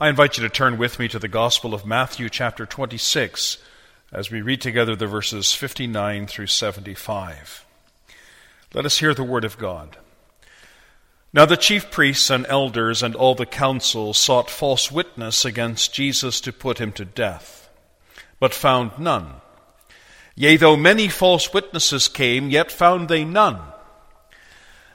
I invite you to turn with me to the Gospel of Matthew, chapter 26, as we read together the verses 59 through 75. Let us hear the Word of God. Now the chief priests and elders and all the council sought false witness against Jesus to put him to death, but found none. Yea, though many false witnesses came, yet found they none.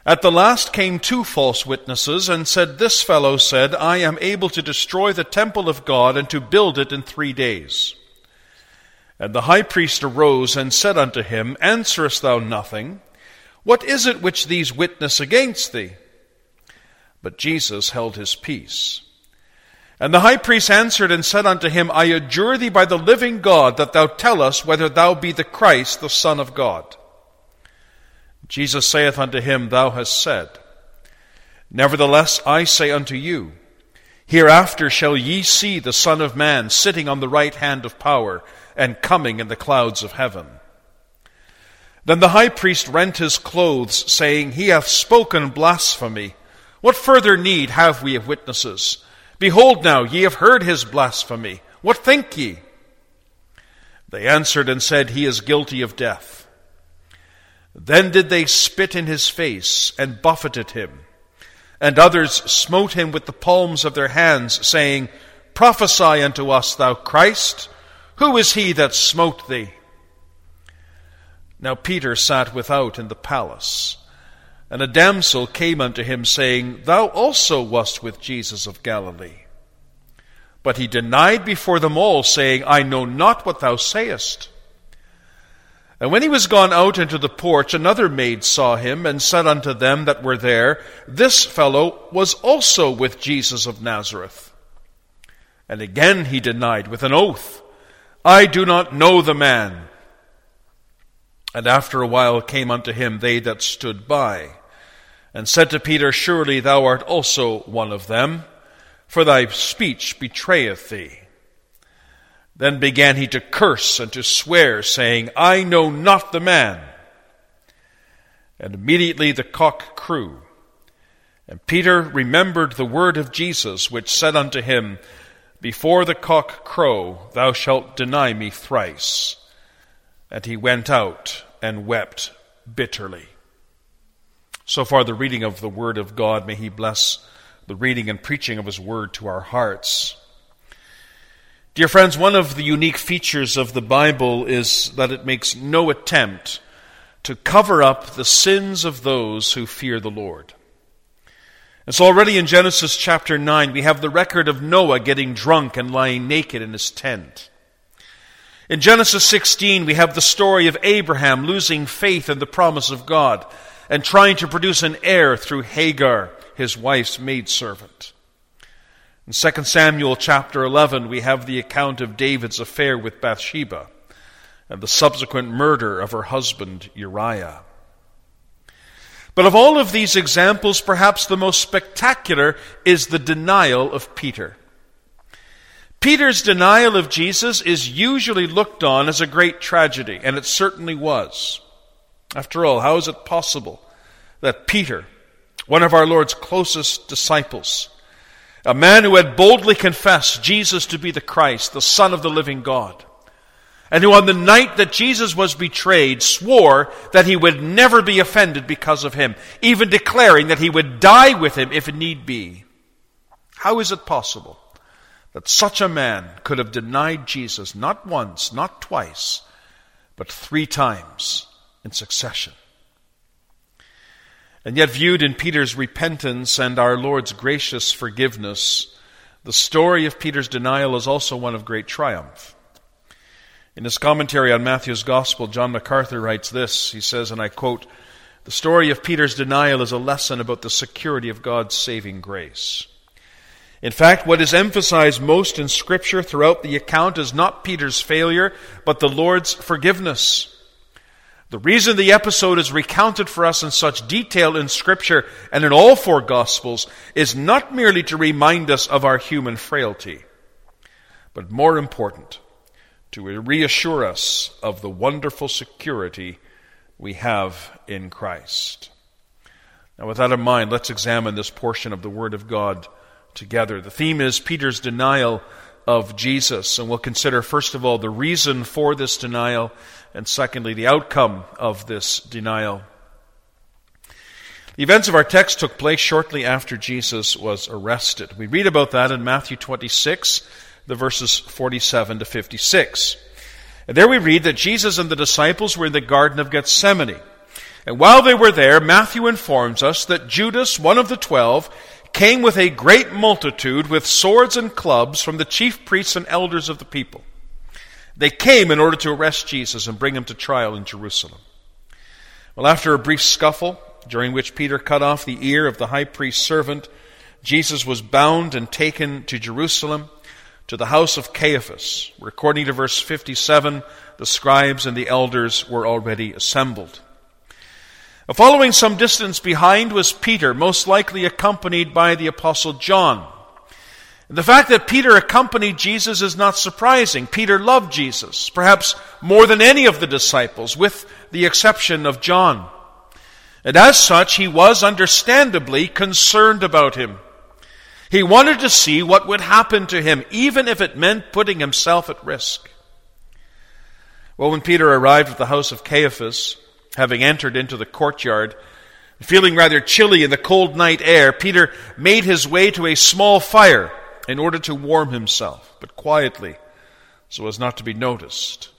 At the last came two false witnesses and said, This fellow said, I am able to destroy the temple of God and to build it in three days. And the high priest arose and said unto him, Answerest thou nothing? What is it which these witness against thee? But Jesus held his peace. And the high priest answered and said unto him, I adjure thee by the living God that thou tell us whether thou be the Christ, the Son of God. Jesus saith unto him, Thou hast said. Nevertheless, I say unto you, Hereafter shall ye see the Son of Man sitting on the right hand of power, and coming in the clouds of heaven. Then the high priest rent his clothes, saying, He hath spoken blasphemy. What further need have we of witnesses? Behold now, ye have heard his blasphemy. What think ye? They answered and said, He is guilty of death. Then did they spit in his face and buffeted him. And others smote him with the palms of their hands, saying, Prophesy unto us, thou Christ. Who is he that smote thee? Now Peter sat without in the palace. And a damsel came unto him, saying, Thou also wast with Jesus of Galilee. But he denied before them all, saying, I know not what thou sayest. And when he was gone out into the porch, another maid saw him, and said unto them that were there, This fellow was also with Jesus of Nazareth. And again he denied with an oath, I do not know the man. And after a while came unto him they that stood by, and said to Peter, Surely thou art also one of them, for thy speech betrayeth thee. Then began he to curse and to swear, saying, I know not the man. And immediately the cock crew. And Peter remembered the word of Jesus, which said unto him, Before the cock crow, thou shalt deny me thrice. And he went out and wept bitterly. So far, the reading of the word of God. May he bless the reading and preaching of his word to our hearts. Dear friends, one of the unique features of the Bible is that it makes no attempt to cover up the sins of those who fear the Lord. And so already in Genesis chapter 9, we have the record of Noah getting drunk and lying naked in his tent. In Genesis 16, we have the story of Abraham losing faith in the promise of God and trying to produce an heir through Hagar, his wife's maidservant. In 2 Samuel chapter 11, we have the account of David's affair with Bathsheba and the subsequent murder of her husband Uriah. But of all of these examples, perhaps the most spectacular is the denial of Peter. Peter's denial of Jesus is usually looked on as a great tragedy, and it certainly was. After all, how is it possible that Peter, one of our Lord's closest disciples, a man who had boldly confessed Jesus to be the Christ, the Son of the living God, and who on the night that Jesus was betrayed swore that he would never be offended because of him, even declaring that he would die with him if need be. How is it possible that such a man could have denied Jesus not once, not twice, but three times in succession? And yet, viewed in Peter's repentance and our Lord's gracious forgiveness, the story of Peter's denial is also one of great triumph. In his commentary on Matthew's Gospel, John MacArthur writes this. He says, and I quote, The story of Peter's denial is a lesson about the security of God's saving grace. In fact, what is emphasized most in Scripture throughout the account is not Peter's failure, but the Lord's forgiveness. The reason the episode is recounted for us in such detail in Scripture and in all four Gospels is not merely to remind us of our human frailty, but more important, to reassure us of the wonderful security we have in Christ. Now, with that in mind, let's examine this portion of the Word of God together. The theme is Peter's denial of Jesus, and we'll consider, first of all, the reason for this denial, and secondly, the outcome of this denial. The events of our text took place shortly after Jesus was arrested. We read about that in Matthew 26, the verses 47 to 56. And there we read that Jesus and the disciples were in the Garden of Gethsemane. And while they were there, Matthew informs us that Judas, one of the twelve, came with a great multitude with swords and clubs from the chief priests and elders of the people. They came in order to arrest Jesus and bring him to trial in Jerusalem. Well, after a brief scuffle, during which Peter cut off the ear of the high priest's servant, Jesus was bound and taken to Jerusalem to the house of Caiaphas, where, according to verse 57, the scribes and the elders were already assembled. Following some distance behind was Peter, most likely accompanied by the Apostle John. The fact that Peter accompanied Jesus is not surprising. Peter loved Jesus, perhaps more than any of the disciples, with the exception of John. And as such, he was understandably concerned about him. He wanted to see what would happen to him, even if it meant putting himself at risk. Well, when Peter arrived at the house of Caiaphas, Having entered into the courtyard, feeling rather chilly in the cold night air, Peter made his way to a small fire in order to warm himself, but quietly, so as not to be noticed.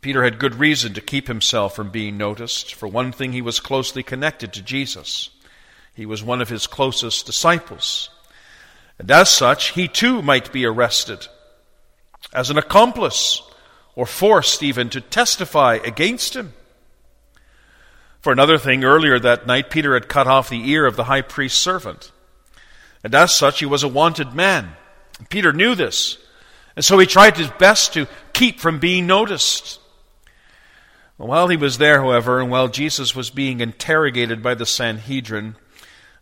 Peter had good reason to keep himself from being noticed. For one thing, he was closely connected to Jesus. He was one of his closest disciples. And as such, he too might be arrested as an accomplice or forced even to testify against him. For another thing, earlier that night, Peter had cut off the ear of the high priest's servant. And as such, he was a wanted man. Peter knew this. And so he tried his best to keep from being noticed. While he was there, however, and while Jesus was being interrogated by the Sanhedrin,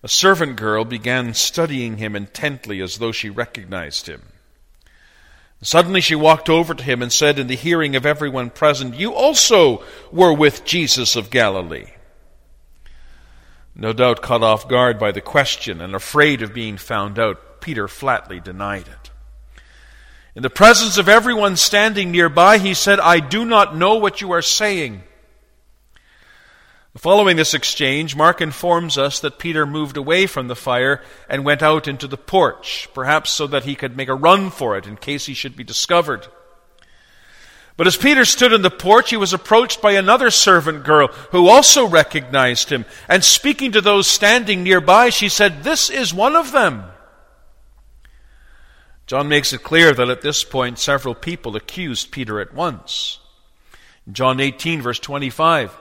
a servant girl began studying him intently as though she recognized him. Suddenly she walked over to him and said in the hearing of everyone present, You also were with Jesus of Galilee. No doubt caught off guard by the question and afraid of being found out, Peter flatly denied it. In the presence of everyone standing nearby, he said, I do not know what you are saying. Following this exchange, Mark informs us that Peter moved away from the fire and went out into the porch, perhaps so that he could make a run for it in case he should be discovered. But as Peter stood in the porch, he was approached by another servant girl who also recognized him. And speaking to those standing nearby, she said, This is one of them. John makes it clear that at this point several people accused Peter at once. In John 18, verse 25,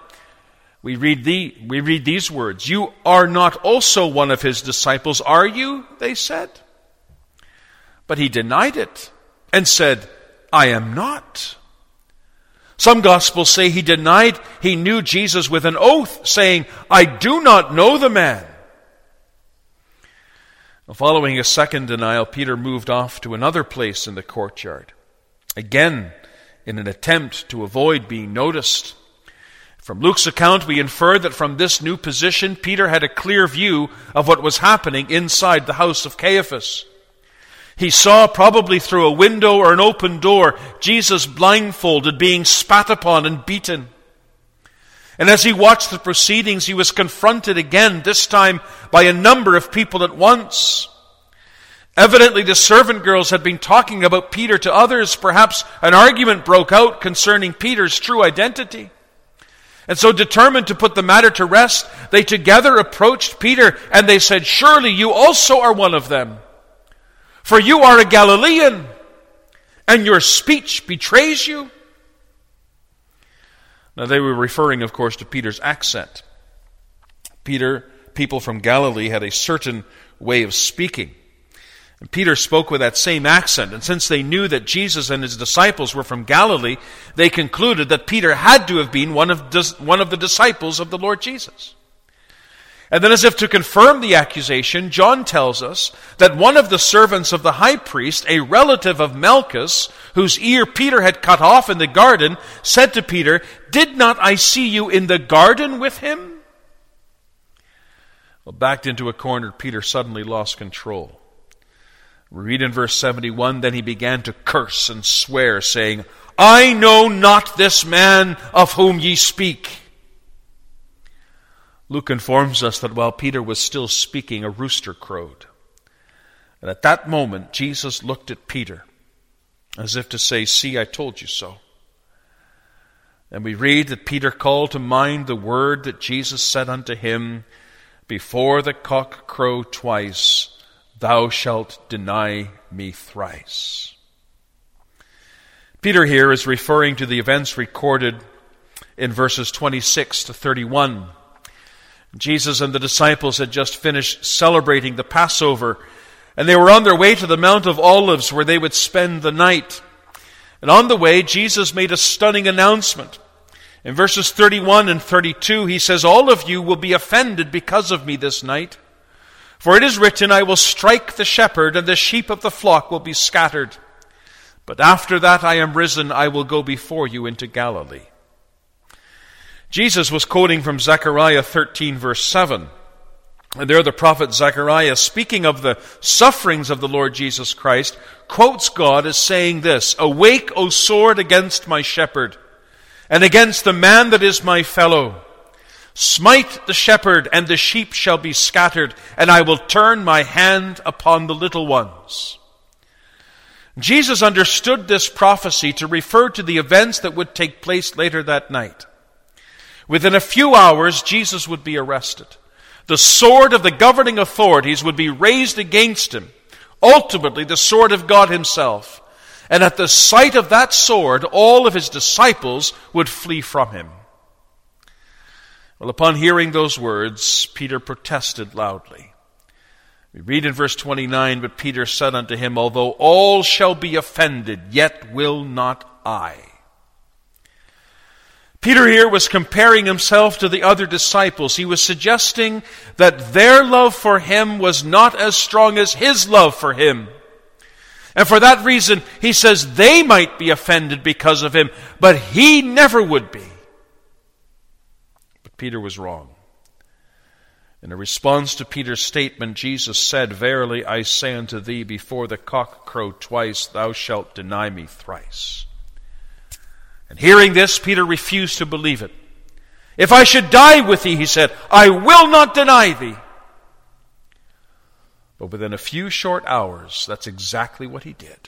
we read, the, we read these words You are not also one of his disciples, are you? They said. But he denied it and said, I am not. Some gospels say he denied he knew Jesus with an oath, saying, I do not know the man. Following a second denial, Peter moved off to another place in the courtyard, again in an attempt to avoid being noticed. From Luke's account, we infer that from this new position, Peter had a clear view of what was happening inside the house of Caiaphas. He saw, probably through a window or an open door, Jesus blindfolded, being spat upon and beaten. And as he watched the proceedings, he was confronted again, this time by a number of people at once. Evidently, the servant girls had been talking about Peter to others. Perhaps an argument broke out concerning Peter's true identity. And so, determined to put the matter to rest, they together approached Peter and they said, Surely you also are one of them. For you are a Galilean, and your speech betrays you. Now, they were referring, of course, to Peter's accent. Peter, people from Galilee, had a certain way of speaking. And Peter spoke with that same accent, and since they knew that Jesus and his disciples were from Galilee, they concluded that Peter had to have been one of, one of the disciples of the Lord Jesus. And then, as if to confirm the accusation, John tells us that one of the servants of the high priest, a relative of Malchus, whose ear Peter had cut off in the garden, said to Peter, Did not I see you in the garden with him? Well, backed into a corner, Peter suddenly lost control. We read in verse 71 Then he began to curse and swear, saying, I know not this man of whom ye speak. Luke informs us that while Peter was still speaking, a rooster crowed. And at that moment, Jesus looked at Peter as if to say, See, I told you so. And we read that Peter called to mind the word that Jesus said unto him, Before the cock crow twice, thou shalt deny me thrice. Peter here is referring to the events recorded in verses 26 to 31 Jesus and the disciples had just finished celebrating the Passover, and they were on their way to the Mount of Olives where they would spend the night. And on the way, Jesus made a stunning announcement. In verses 31 and 32, he says, All of you will be offended because of me this night. For it is written, I will strike the shepherd, and the sheep of the flock will be scattered. But after that I am risen, I will go before you into Galilee. Jesus was quoting from Zechariah 13, verse 7. And there the prophet Zechariah, speaking of the sufferings of the Lord Jesus Christ, quotes God as saying this Awake, O sword, against my shepherd, and against the man that is my fellow. Smite the shepherd, and the sheep shall be scattered, and I will turn my hand upon the little ones. Jesus understood this prophecy to refer to the events that would take place later that night. Within a few hours, Jesus would be arrested. The sword of the governing authorities would be raised against him. Ultimately, the sword of God himself. And at the sight of that sword, all of his disciples would flee from him. Well, upon hearing those words, Peter protested loudly. We read in verse 29, But Peter said unto him, Although all shall be offended, yet will not I. Peter here was comparing himself to the other disciples. He was suggesting that their love for him was not as strong as his love for him. And for that reason, he says they might be offended because of him, but he never would be. But Peter was wrong. In response to Peter's statement, Jesus said, Verily I say unto thee, before the cock crow twice, thou shalt deny me thrice. And hearing this, Peter refused to believe it. If I should die with thee, he said, I will not deny thee. But within a few short hours, that's exactly what he did.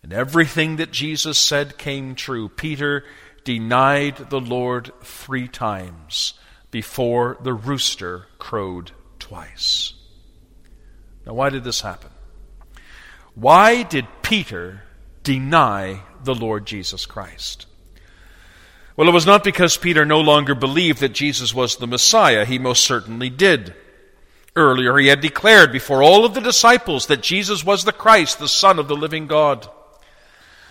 And everything that Jesus said came true. Peter denied the Lord three times before the rooster crowed twice. Now, why did this happen? Why did Peter deny the Lord Jesus Christ. Well, it was not because Peter no longer believed that Jesus was the Messiah. He most certainly did. Earlier, he had declared before all of the disciples that Jesus was the Christ, the Son of the living God.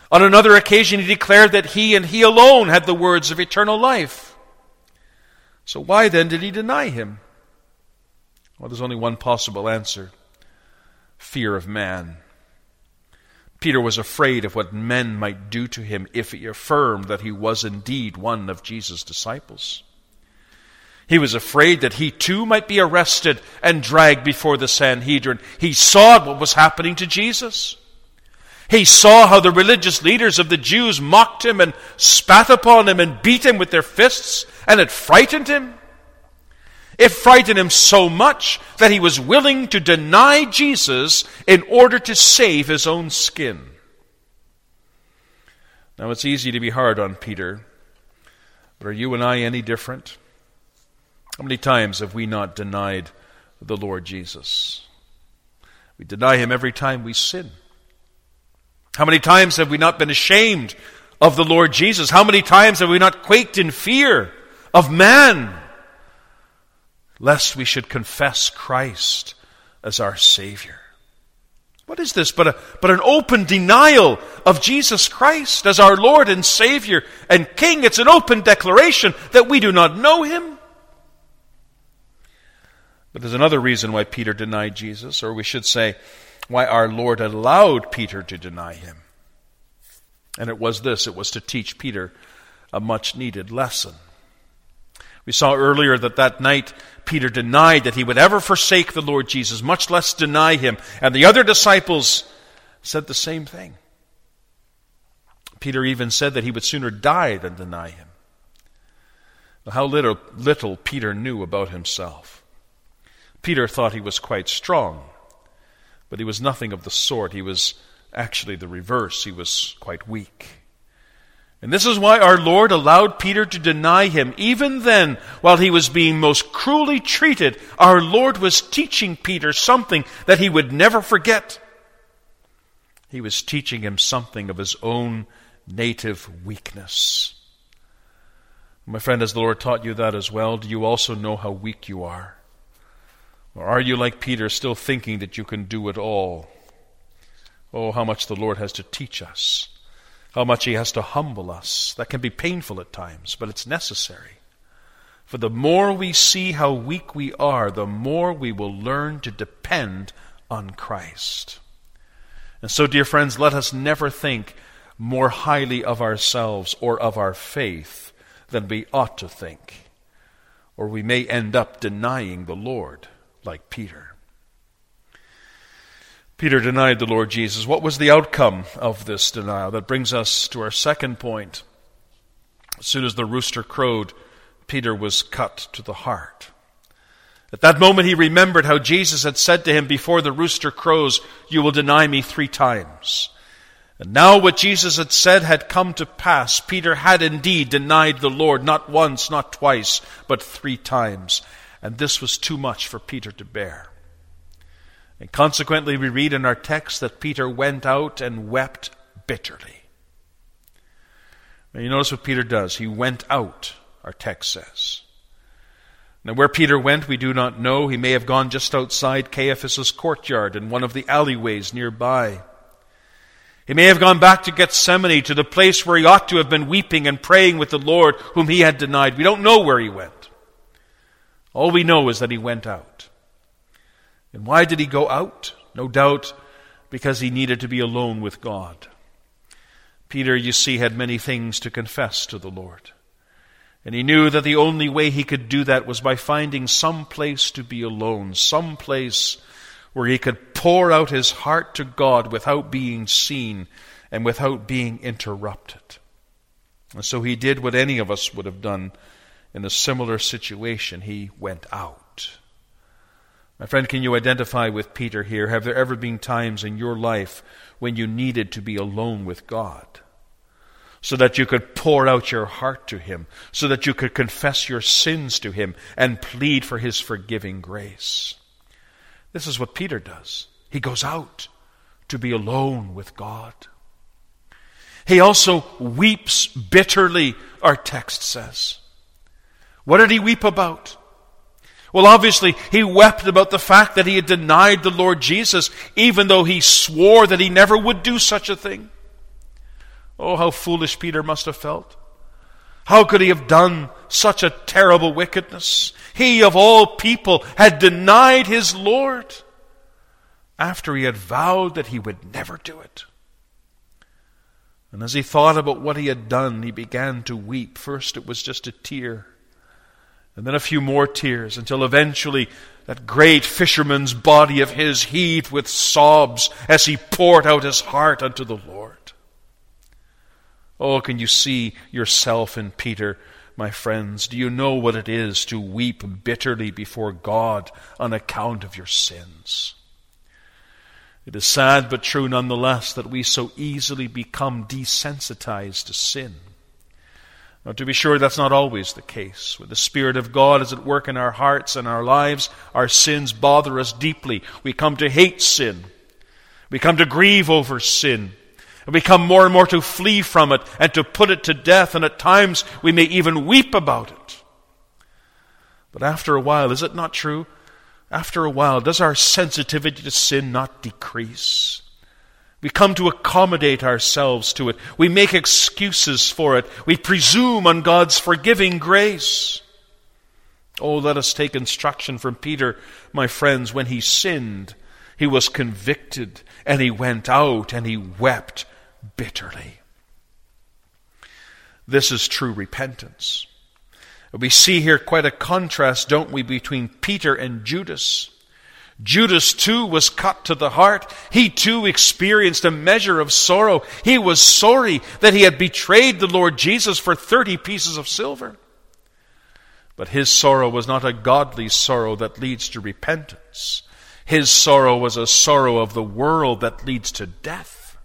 On another occasion, he declared that he and he alone had the words of eternal life. So why then did he deny him? Well, there's only one possible answer fear of man. Peter was afraid of what men might do to him if he affirmed that he was indeed one of Jesus' disciples. He was afraid that he too might be arrested and dragged before the Sanhedrin. He saw what was happening to Jesus. He saw how the religious leaders of the Jews mocked him and spat upon him and beat him with their fists, and it frightened him. It frightened him so much that he was willing to deny Jesus in order to save his own skin. Now, it's easy to be hard on Peter, but are you and I any different? How many times have we not denied the Lord Jesus? We deny him every time we sin. How many times have we not been ashamed of the Lord Jesus? How many times have we not quaked in fear of man? Lest we should confess Christ as our Savior. What is this but, a, but an open denial of Jesus Christ as our Lord and Savior and King? It's an open declaration that we do not know Him. But there's another reason why Peter denied Jesus, or we should say, why our Lord allowed Peter to deny Him. And it was this it was to teach Peter a much needed lesson. We saw earlier that that night Peter denied that he would ever forsake the Lord Jesus, much less deny him. And the other disciples said the same thing. Peter even said that he would sooner die than deny him. How little, little Peter knew about himself. Peter thought he was quite strong, but he was nothing of the sort. He was actually the reverse. He was quite weak. And this is why our Lord allowed Peter to deny him. Even then, while he was being most cruelly treated, our Lord was teaching Peter something that he would never forget. He was teaching him something of his own native weakness. My friend, has the Lord taught you that as well? Do you also know how weak you are? Or are you like Peter, still thinking that you can do it all? Oh, how much the Lord has to teach us, how much He has to humble us. That can be painful at times, but it's necessary. For the more we see how weak we are, the more we will learn to depend on Christ. And so, dear friends, let us never think more highly of ourselves or of our faith than we ought to think, or we may end up denying the Lord like Peter. Peter denied the Lord Jesus. What was the outcome of this denial? That brings us to our second point. As soon as the rooster crowed, Peter was cut to the heart. At that moment, he remembered how Jesus had said to him, Before the rooster crows, you will deny me three times. And now what Jesus had said had come to pass. Peter had indeed denied the Lord, not once, not twice, but three times. And this was too much for Peter to bear. And consequently, we read in our text that Peter went out and wept bitterly. Now, you notice what Peter does. He went out, our text says. Now, where Peter went, we do not know. He may have gone just outside Caiaphas's courtyard in one of the alleyways nearby. He may have gone back to Gethsemane, to the place where he ought to have been weeping and praying with the Lord whom he had denied. We don't know where he went. All we know is that he went out. And why did he go out? No doubt because he needed to be alone with God. Peter, you see, had many things to confess to the Lord. And he knew that the only way he could do that was by finding some place to be alone, some place where he could pour out his heart to God without being seen and without being interrupted. And so he did what any of us would have done in a similar situation. He went out. My friend, can you identify with Peter here? Have there ever been times in your life when you needed to be alone with God? So that you could pour out your heart to Him, so that you could confess your sins to Him and plead for His forgiving grace. This is what Peter does. He goes out to be alone with God. He also weeps bitterly, our text says. What did he weep about? Well, obviously, he wept about the fact that he had denied the Lord Jesus, even though he swore that he never would do such a thing. Oh, how foolish Peter must have felt. How could he have done such a terrible wickedness? He, of all people, had denied his Lord after he had vowed that he would never do it. And as he thought about what he had done, he began to weep. First, it was just a tear, and then a few more tears, until eventually that great fisherman's body of his heaved with sobs as he poured out his heart unto the Lord. Oh, can you see yourself in Peter, my friends? Do you know what it is to weep bitterly before God on account of your sins? It is sad but true nonetheless that we so easily become desensitized to sin. Now, to be sure, that's not always the case. When the Spirit of God is at work in our hearts and our lives, our sins bother us deeply. We come to hate sin. We come to grieve over sin. And we come more and more to flee from it and to put it to death, and at times we may even weep about it. But after a while, is it not true? After a while, does our sensitivity to sin not decrease? We come to accommodate ourselves to it. We make excuses for it. We presume on God's forgiving grace. Oh, let us take instruction from Peter, my friends. When he sinned, he was convicted, and he went out and he wept bitterly. This is true repentance. We see here quite a contrast, don't we, between Peter and Judas. Judas too was cut to the heart. He too experienced a measure of sorrow. He was sorry that he had betrayed the Lord Jesus for 30 pieces of silver. But his sorrow was not a godly sorrow that leads to repentance. His sorrow was a sorrow of the world that leads to death.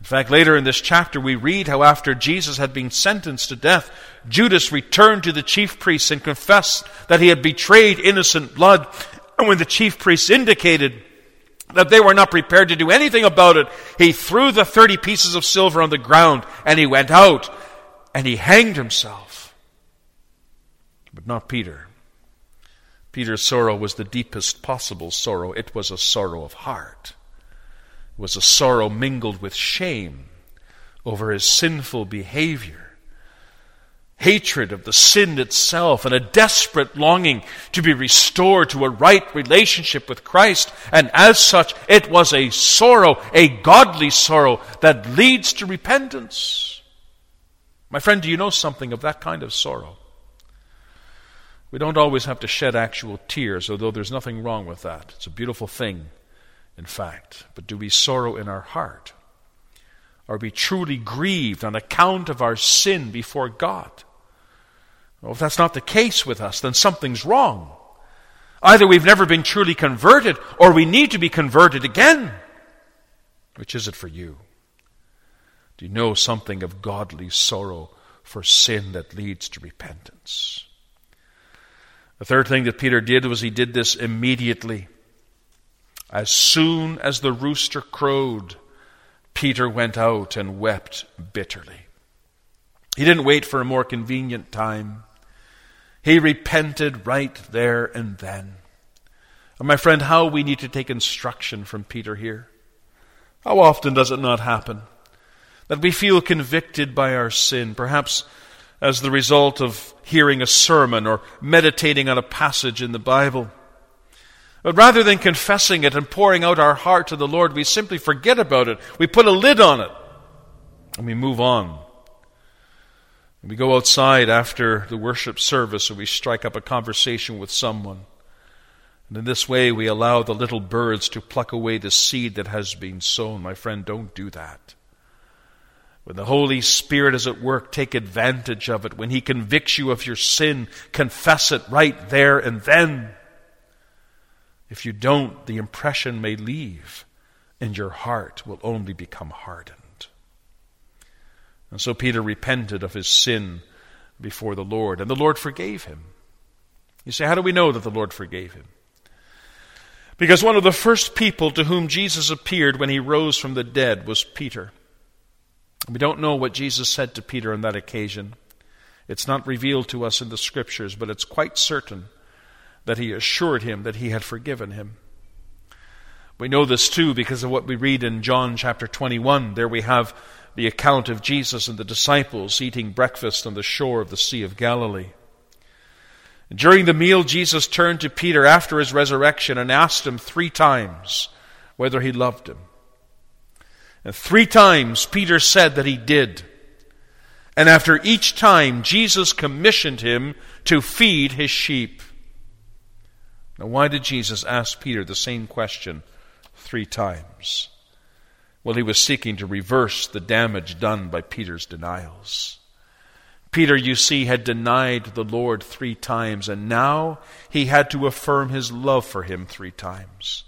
In fact, later in this chapter, we read how after Jesus had been sentenced to death, Judas returned to the chief priests and confessed that he had betrayed innocent blood. And when the chief priests indicated that they were not prepared to do anything about it, he threw the 30 pieces of silver on the ground and he went out and he hanged himself. But not Peter. Peter's sorrow was the deepest possible sorrow. It was a sorrow of heart. It was a sorrow mingled with shame over his sinful behavior, hatred of the sin itself, and a desperate longing to be restored to a right relationship with Christ. And as such, it was a sorrow, a godly sorrow that leads to repentance. My friend, do you know something of that kind of sorrow? We don't always have to shed actual tears, although there's nothing wrong with that. It's a beautiful thing, in fact. But do we sorrow in our heart? Are we truly grieved on account of our sin before God? Well, if that's not the case with us, then something's wrong. Either we've never been truly converted, or we need to be converted again. Which is it for you? Do you know something of godly sorrow for sin that leads to repentance? The third thing that Peter did was he did this immediately. As soon as the rooster crowed, Peter went out and wept bitterly. He didn't wait for a more convenient time. He repented right there and then. And my friend, how we need to take instruction from Peter here. How often does it not happen that we feel convicted by our sin, perhaps as the result of hearing a sermon or meditating on a passage in the Bible. But rather than confessing it and pouring out our heart to the Lord, we simply forget about it. We put a lid on it and we move on. We go outside after the worship service and we strike up a conversation with someone. And in this way, we allow the little birds to pluck away the seed that has been sown. My friend, don't do that. When the Holy Spirit is at work, take advantage of it. When He convicts you of your sin, confess it right there and then. If you don't, the impression may leave, and your heart will only become hardened. And so Peter repented of his sin before the Lord, and the Lord forgave him. You say, how do we know that the Lord forgave him? Because one of the first people to whom Jesus appeared when he rose from the dead was Peter. We don't know what Jesus said to Peter on that occasion. It's not revealed to us in the scriptures, but it's quite certain that he assured him that he had forgiven him. We know this too because of what we read in John chapter 21. There we have the account of Jesus and the disciples eating breakfast on the shore of the Sea of Galilee. During the meal, Jesus turned to Peter after his resurrection and asked him three times whether he loved him. And three times Peter said that he did. And after each time, Jesus commissioned him to feed his sheep. Now, why did Jesus ask Peter the same question three times? Well, he was seeking to reverse the damage done by Peter's denials. Peter, you see, had denied the Lord three times, and now he had to affirm his love for him three times.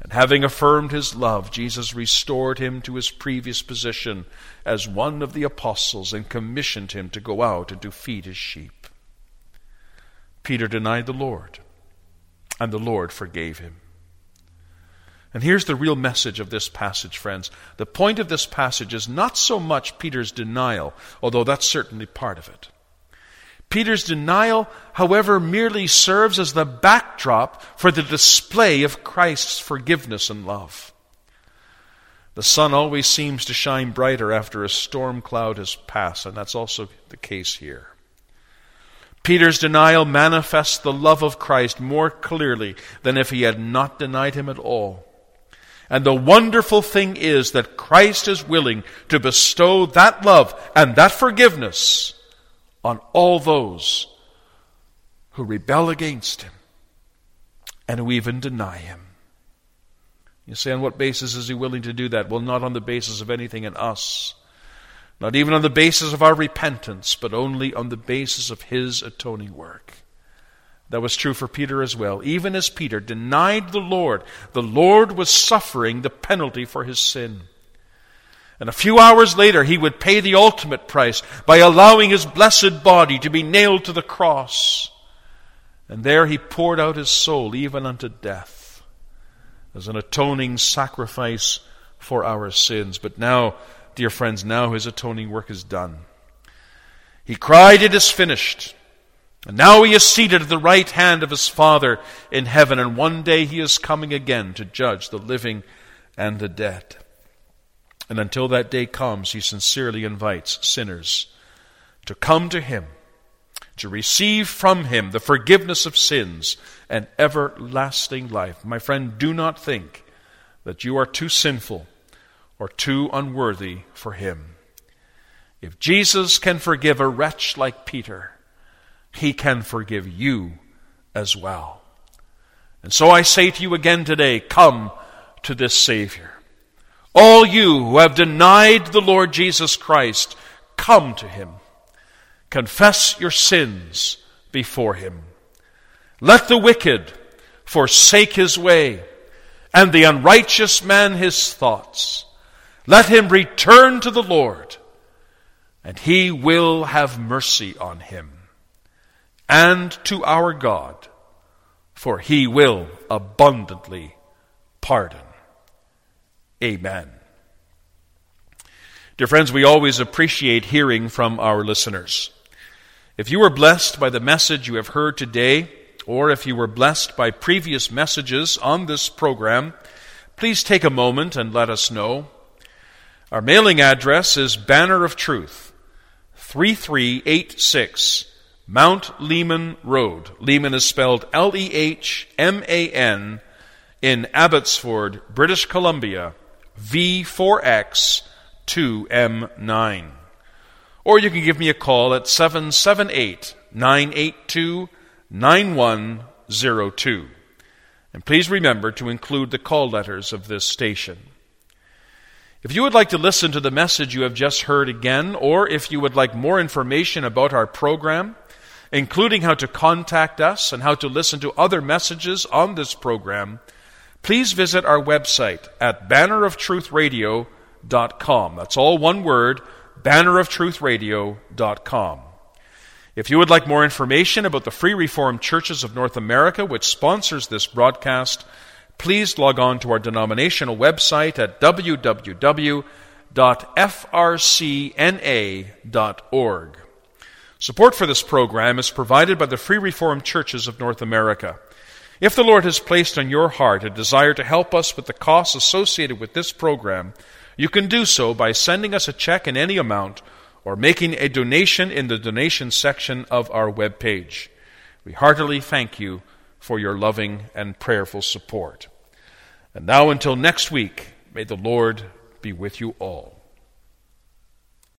And having affirmed his love, Jesus restored him to his previous position as one of the apostles and commissioned him to go out and to feed his sheep. Peter denied the Lord, and the Lord forgave him. And here's the real message of this passage, friends. The point of this passage is not so much Peter's denial, although that's certainly part of it. Peter's denial, however, merely serves as the backdrop for the display of Christ's forgiveness and love. The sun always seems to shine brighter after a storm cloud has passed, and that's also the case here. Peter's denial manifests the love of Christ more clearly than if he had not denied him at all. And the wonderful thing is that Christ is willing to bestow that love and that forgiveness on all those who rebel against him and who even deny him. You say, on what basis is he willing to do that? Well, not on the basis of anything in us, not even on the basis of our repentance, but only on the basis of his atoning work. That was true for Peter as well. Even as Peter denied the Lord, the Lord was suffering the penalty for his sin. And a few hours later, he would pay the ultimate price by allowing his blessed body to be nailed to the cross. And there he poured out his soul even unto death as an atoning sacrifice for our sins. But now, dear friends, now his atoning work is done. He cried, It is finished. And now he is seated at the right hand of his Father in heaven, and one day he is coming again to judge the living and the dead. And until that day comes, he sincerely invites sinners to come to him, to receive from him the forgiveness of sins and everlasting life. My friend, do not think that you are too sinful or too unworthy for him. If Jesus can forgive a wretch like Peter, he can forgive you as well. And so I say to you again today come to this Savior. All you who have denied the Lord Jesus Christ, come to him. Confess your sins before him. Let the wicked forsake his way, and the unrighteous man his thoughts. Let him return to the Lord, and he will have mercy on him, and to our God, for he will abundantly pardon. Amen. Dear friends, we always appreciate hearing from our listeners. If you were blessed by the message you have heard today, or if you were blessed by previous messages on this program, please take a moment and let us know. Our mailing address is Banner of Truth, 3386 Mount Lehman Road. Lehman is spelled L E H M A N in Abbotsford, British Columbia V4X2M9. Or you can give me a call at 778 982 9102. And please remember to include the call letters of this station. If you would like to listen to the message you have just heard again, or if you would like more information about our program, including how to contact us and how to listen to other messages on this program, please visit our website at banneroftruthradio.com. That's all one word, banneroftruthradio.com. If you would like more information about the Free Reformed Churches of North America, which sponsors this broadcast, please log on to our denominational website at www.frcna.org. Support for this program is provided by the Free Reformed Churches of North America. If the Lord has placed on your heart a desire to help us with the costs associated with this program, you can do so by sending us a check in any amount or making a donation in the donation section of our web page. We heartily thank you for your loving and prayerful support. And now, until next week, may the Lord be with you all.